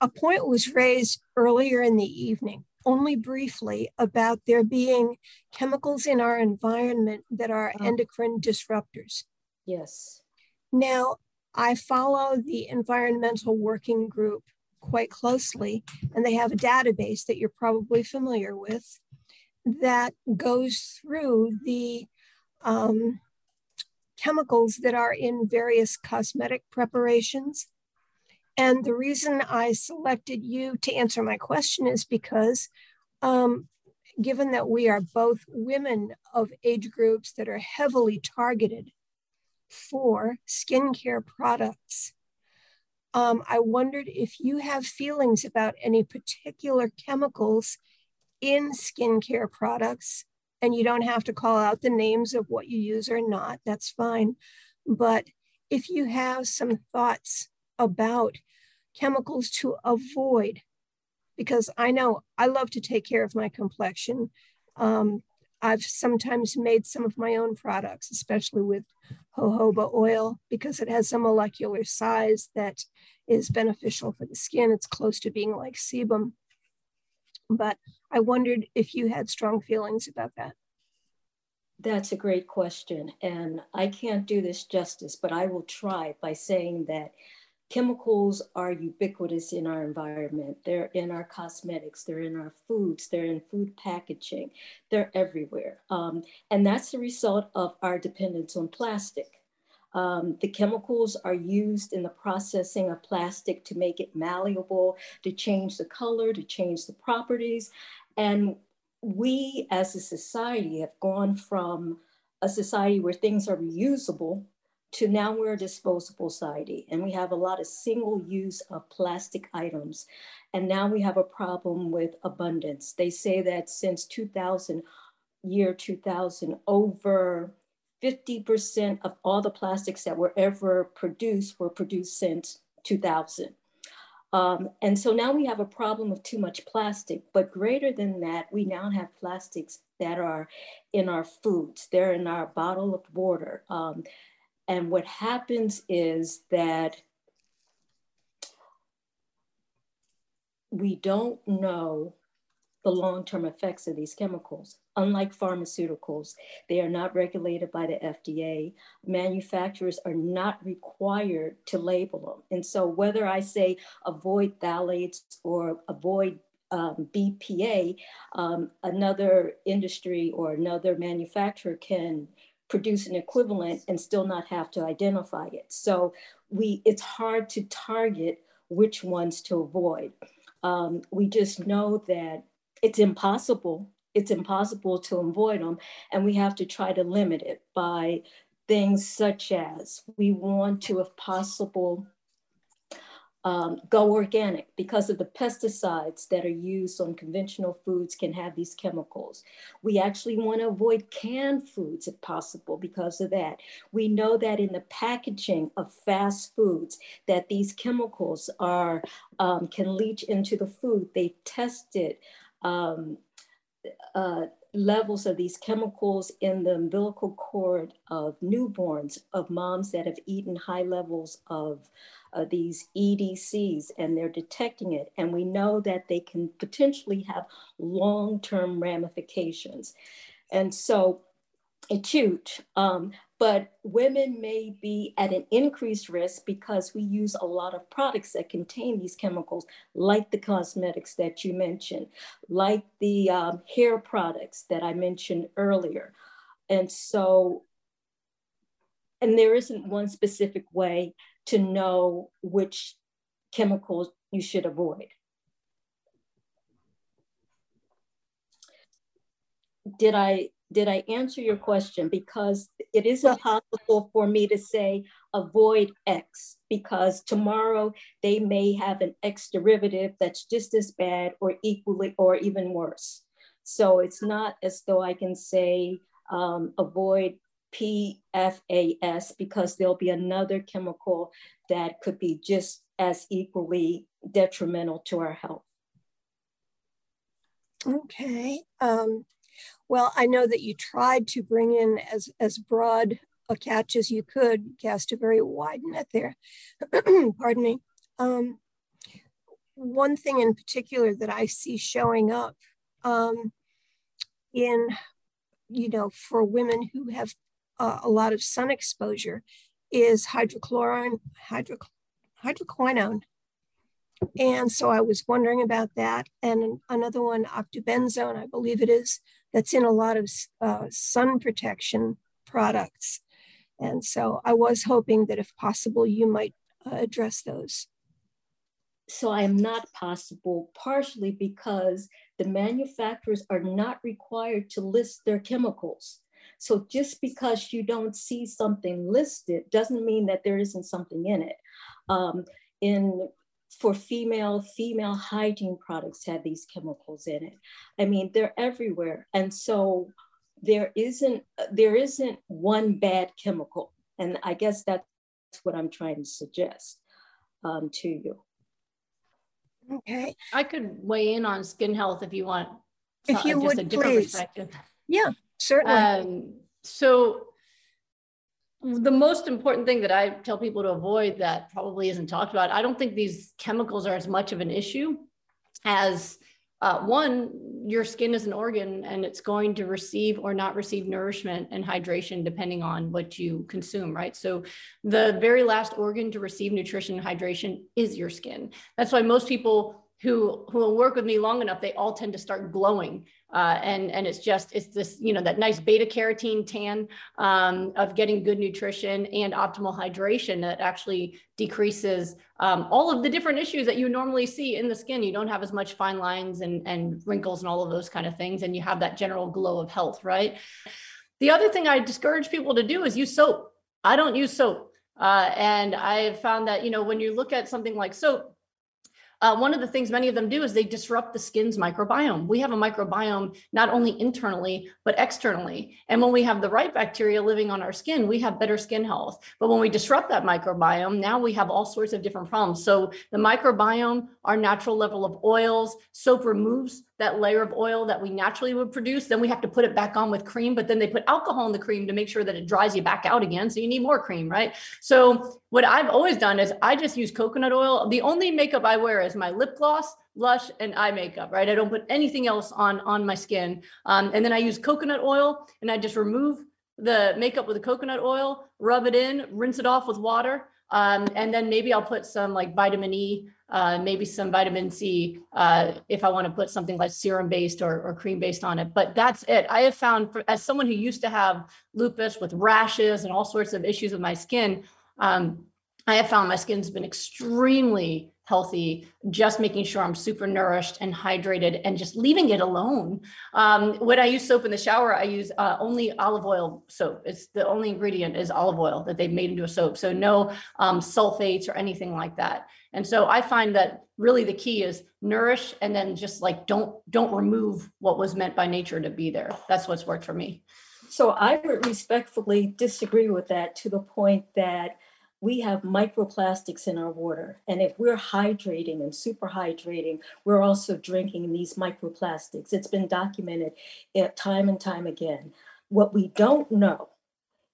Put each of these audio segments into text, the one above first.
a point was raised earlier in the evening, only briefly, about there being chemicals in our environment that are oh. endocrine disruptors. Yes. Now, I follow the environmental working group quite closely, and they have a database that you're probably familiar with that goes through the um, chemicals that are in various cosmetic preparations. And the reason I selected you to answer my question is because, um, given that we are both women of age groups that are heavily targeted for skincare products, um, I wondered if you have feelings about any particular chemicals in skincare products, and you don't have to call out the names of what you use or not, that's fine. But if you have some thoughts about chemicals to avoid, because I know I love to take care of my complexion. Um, I've sometimes made some of my own products, especially with jojoba oil, because it has a molecular size that is beneficial for the skin. It's close to being like sebum. But I wondered if you had strong feelings about that. That's a great question. And I can't do this justice, but I will try by saying that chemicals are ubiquitous in our environment. They're in our cosmetics, they're in our foods, they're in food packaging, they're everywhere. Um, and that's the result of our dependence on plastic. Um, the chemicals are used in the processing of plastic to make it malleable, to change the color, to change the properties. And we as a society have gone from a society where things are reusable to now we're a disposable society and we have a lot of single use of plastic items. And now we have a problem with abundance. They say that since 2000, year 2000, over 50% of all the plastics that were ever produced were produced since 2000. Um, and so now we have a problem of too much plastic, but greater than that, we now have plastics that are in our foods, they're in our bottle of water. Um, and what happens is that we don't know the long-term effects of these chemicals. Unlike pharmaceuticals, they are not regulated by the FDA. Manufacturers are not required to label them. And so whether I say avoid phthalates or avoid um, BPA, um, another industry or another manufacturer can produce an equivalent and still not have to identify it. So we, it's hard to target which ones to avoid. Um, we just know that it's impossible. It's impossible to avoid them. And we have to try to limit it by things such as we want to, if possible, um, go organic because of the pesticides that are used on conventional foods can have these chemicals. We actually want to avoid canned foods if possible because of that. We know that in the packaging of fast foods that these chemicals are um, can leach into the food. They've tested um, uh, levels of these chemicals in the umbilical cord of newborns, of moms that have eaten high levels of uh, these EDCs and they're detecting it. And we know that they can potentially have long-term ramifications. And so it's huge. Um, but women may be at an increased risk because we use a lot of products that contain these chemicals, like the cosmetics that you mentioned, like the um, hair products that I mentioned earlier. And so, and there isn't one specific way to know which chemicals you should avoid. Did I did I answer your question? Because it is impossible for me to say avoid X because tomorrow they may have an X derivative that's just as bad or equally or even worse. So it's not as though I can say um, avoid PFAS because there'll be another chemical that could be just as equally detrimental to our health. Okay. Um, well, I know that you tried to bring in as, as broad a catch as you could, cast a very wide net there. Pardon me. Um, one thing in particular that I see showing up um, in, you know, for women who have uh, a lot of sun exposure is hydrochlorine, hydro, hydroquinone. And so I was wondering about that. And another one, octubenzone, I believe it is, that's in a lot of uh, sun protection products. And so I was hoping that if possible, you might uh, address those. So I am not possible, partially because the manufacturers are not required to list their chemicals. So just because you don't see something listed doesn't mean that there isn't something in it. Um, in for female, female hygiene products have these chemicals in it. I mean, they're everywhere. And so there isn't there isn't one bad chemical. And I guess that's what I'm trying to suggest um, to you. Okay. I could weigh in on skin health if you want. If you just would, a different please. perspective. Yeah, certainly. Um, so the most important thing that I tell people to avoid that probably isn't talked about, I don't think these chemicals are as much of an issue as uh, one, your skin is an organ and it's going to receive or not receive nourishment and hydration depending on what you consume, right? So, the very last organ to receive nutrition and hydration is your skin. That's why most people who who will work with me long enough, they all tend to start glowing. Uh, and and it's just it's this you know that nice beta carotene tan um, of getting good nutrition and optimal hydration that actually decreases um, all of the different issues that you normally see in the skin. You don't have as much fine lines and and wrinkles and all of those kind of things and you have that general glow of health right? The other thing i discourage people to do is use soap. I don't use soap. Uh, and i've found that you know when you look at something like soap uh, one of the things many of them do is they disrupt the skin's microbiome. We have a microbiome not only internally, but externally. And when we have the right bacteria living on our skin, we have better skin health. But when we disrupt that microbiome, now we have all sorts of different problems. So the microbiome, our natural level of oils, soap removes that layer of oil that we naturally would produce. Then we have to put it back on with cream, but then they put alcohol in the cream to make sure that it dries you back out again. So you need more cream, right? So what I've always done is I just use coconut oil. The only makeup I wear is my lip gloss, blush, and eye makeup, right? I don't put anything else on on my skin. Um, and then I use coconut oil and I just remove the makeup with the coconut oil, rub it in, rinse it off with water. Um, and then maybe I'll put some like vitamin E uh, maybe some vitamin C uh, if I want to put something like serum based or, or cream based on it. But that's it. I have found, for, as someone who used to have lupus with rashes and all sorts of issues with my skin, um, I have found my skin's been extremely healthy, just making sure I'm super nourished and hydrated and just leaving it alone. Um, when I use soap in the shower, I use uh, only olive oil soap. It's the only ingredient is olive oil that they've made into a soap. So no um, sulfates or anything like that. And so I find that really the key is nourish and then just like don't don't remove what was meant by nature to be there. That's what's worked for me. So I would respectfully disagree with that to the point that we have microplastics in our water. And if we're hydrating and super hydrating, we're also drinking these microplastics. It's been documented eh, time and time again. What we don't know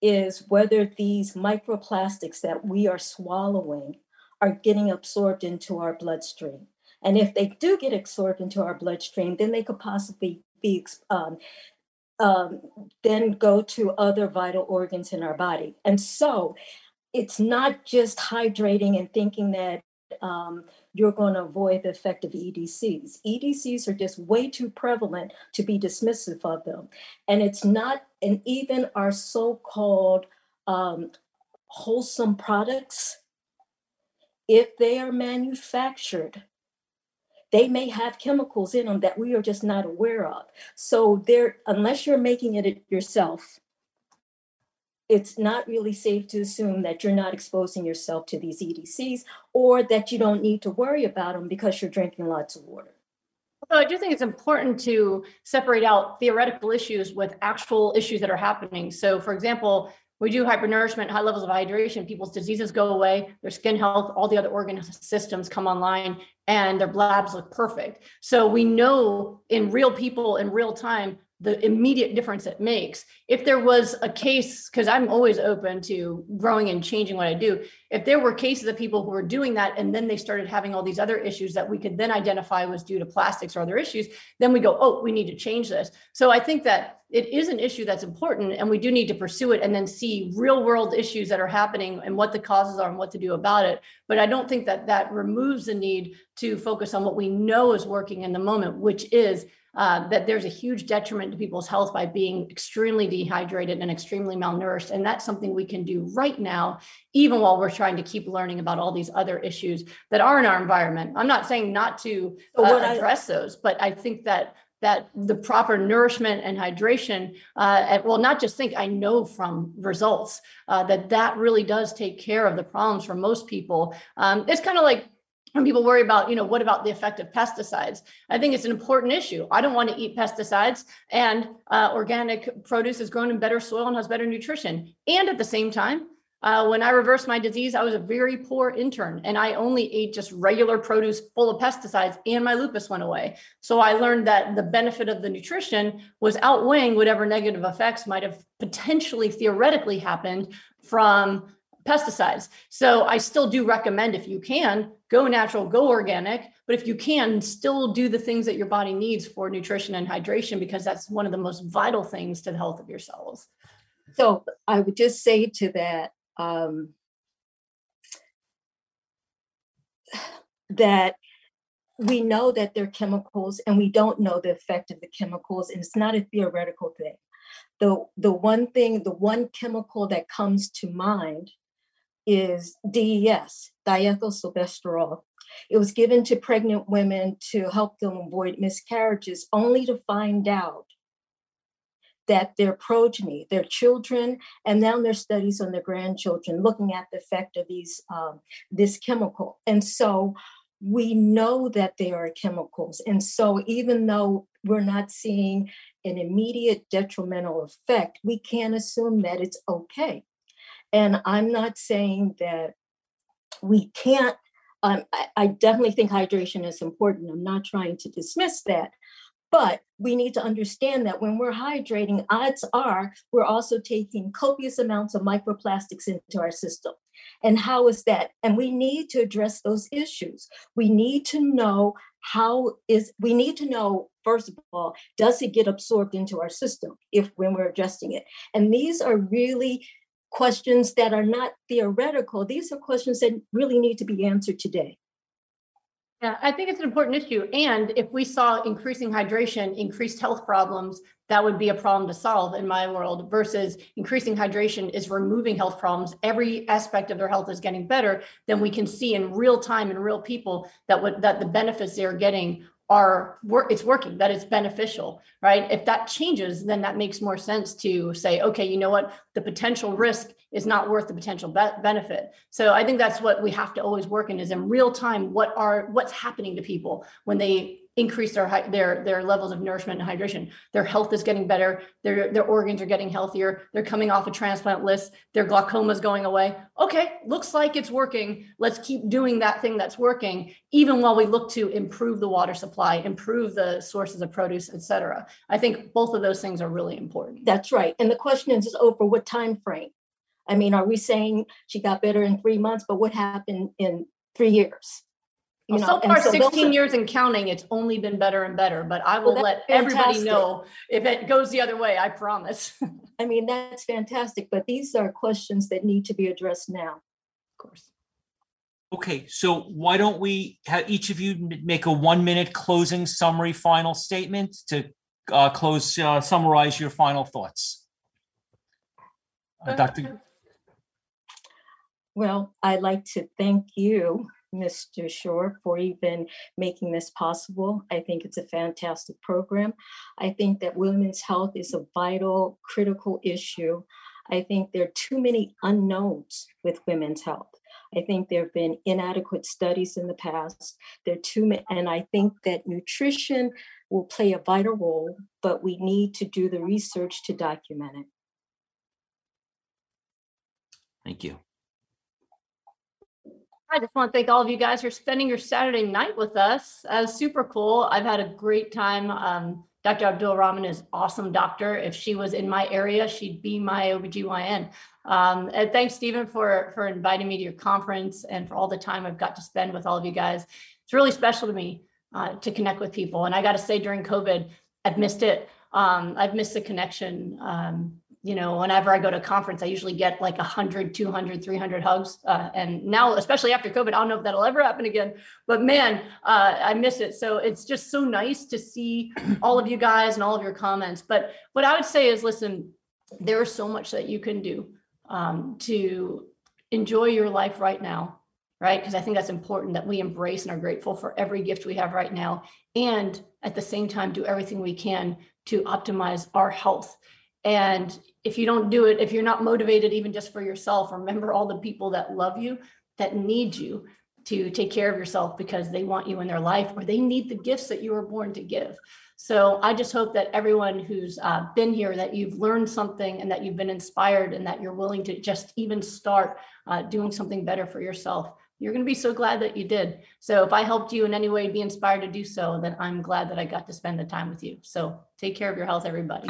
is whether these microplastics that we are swallowing are getting absorbed into our bloodstream. And if they do get absorbed into our bloodstream, then they could possibly be um, um, then go to other vital organs in our body. And so it's not just hydrating and thinking that um, you're going to avoid the effect of EDCs. EDCs are just way too prevalent to be dismissive of them. And it's not, and even our so called um, wholesome products, if they are manufactured, they may have chemicals in them that we are just not aware of. So there, unless you're making it yourself, it's not really safe to assume that you're not exposing yourself to these EDCs or that you don't need to worry about them because you're drinking lots of water. Although I do think it's important to separate out theoretical issues with actual issues that are happening. So, for example, we do hypernourishment, high levels of hydration, people's diseases go away, their skin health, all the other organ systems come online, and their labs look perfect. So we know in real people in real time the immediate difference it makes. If there was a case, because I'm always open to growing and changing what I do, if there were cases of people who were doing that and then they started having all these other issues that we could then identify was due to plastics or other issues, then we go, oh, we need to change this. So I think that it is an issue that's important and we do need to pursue it and then see real world issues that are happening and what the causes are and what to do about it. But I don't think that that removes the need to focus on what we know is working in the moment, which is uh, that there's a huge detriment to people's health by being extremely dehydrated and extremely malnourished. And that's something we can do right now, even while we're trying to keep learning about all these other issues that are in our environment. I'm not saying not to uh, address those, but I think that that the proper nourishment and hydration uh, well not just think i know from results uh, that that really does take care of the problems for most people um, it's kind of like when people worry about, you know, what about the effect of pesticides? I think it's an important issue. I don't want to eat pesticides, and uh, organic produce is grown in better soil and has better nutrition. And at the same time, uh, when I reversed my disease, I was a very poor intern and I only ate just regular produce full of pesticides and my lupus went away. So I learned that the benefit of the nutrition was outweighing whatever negative effects might have potentially theoretically happened from pesticides. So I still do recommend if you can go natural, go organic, but if you can still do the things that your body needs for nutrition and hydration because that's one of the most vital things to the health of your cells. So I would just say to that um, that we know that they're chemicals and we don't know the effect of the chemicals and it's not a theoretical thing the the one thing the one chemical that comes to mind is DES, diethylstilbestrol. It was given to pregnant women to help them avoid miscarriages, only to find out that their progeny, their children, and now their studies on their grandchildren, looking at the effect of these um, this chemical. And so we know that they are chemicals. And so even though we're not seeing an immediate detrimental effect, we can't assume that it's okay. And I'm not saying that we can't, um, I, I definitely think hydration is important. I'm not trying to dismiss that. But we need to understand that when we're hydrating, odds are we're also taking copious amounts of microplastics into our system. And how is that? And we need to address those issues. We need to know how is we need to know first of all does it get absorbed into our system if when we're adjusting it and these are really questions that are not theoretical. These are questions that really need to be answered today. Yeah, I think it's an important issue. And if we saw increasing hydration, increased health problems, that would be a problem to solve in my world versus increasing hydration is removing health problems. Every aspect of their health is getting better. Then we can see in real time in real people that what that the benefits they're getting are work it's working that it's beneficial right if that changes then that makes more sense to say okay you know what the potential risk is not worth the potential be- benefit so i think that's what we have to always work in is in real time what are what's happening to people when they increase their their their levels of nourishment and hydration. Their health is getting better. Their their organs are getting healthier. They're coming off a transplant list. Their glaucoma is going away. Okay, looks like it's working. Let's keep doing that thing that's working, even while we look to improve the water supply, improve the sources of produce, etc. I think both of those things are really important. That's right. And the question is, is over what time frame? I mean, are we saying she got better in three months, but what happened in three years? You know, so far, so 16 are, years and counting, it's only been better and better. But I will well, let everybody know if it goes the other way. I promise. I mean, that's fantastic. But these are questions that need to be addressed now. Of course. Okay, so why don't we have each of you make a one minute closing summary final statement to uh, close, uh, summarize your final thoughts? Uh, Dr. Well, I'd like to thank you Mr. Shore, for even making this possible. I think it's a fantastic program. I think that women's health is a vital, critical issue. I think there are too many unknowns with women's health. I think there have been inadequate studies in the past. There are too many, and I think that nutrition will play a vital role, but we need to do the research to document it. Thank you. I just want to thank all of you guys for spending your Saturday night with us. That was super cool. I've had a great time um, Dr. Abdul Rahman is awesome doctor. If she was in my area, she'd be my OBGYN. Um, and thanks, Stephen, for, for inviting me to your conference and for all the time I've got to spend with all of you guys. It's really special to me uh, to connect with people. And I got to say, during COVID, I've missed it. Um, I've missed the connection. Um, you know, whenever I go to a conference, I usually get like 100, 200, 300 hugs. Uh, and now, especially after COVID, I don't know if that'll ever happen again, but man, uh, I miss it. So it's just so nice to see all of you guys and all of your comments. But what I would say is listen, there is so much that you can do um, to enjoy your life right now, right? Because I think that's important that we embrace and are grateful for every gift we have right now. And at the same time, do everything we can to optimize our health and if you don't do it, if you're not motivated even just for yourself, remember all the people that love you, that need you to take care of yourself because they want you in their life or they need the gifts that you were born to give. So I just hope that everyone who's uh, been here, that you've learned something and that you've been inspired and that you're willing to just even start uh, doing something better for yourself. You're going to be so glad that you did. So if I helped you in any way be inspired to do so, then I'm glad that I got to spend the time with you. So take care of your health, everybody.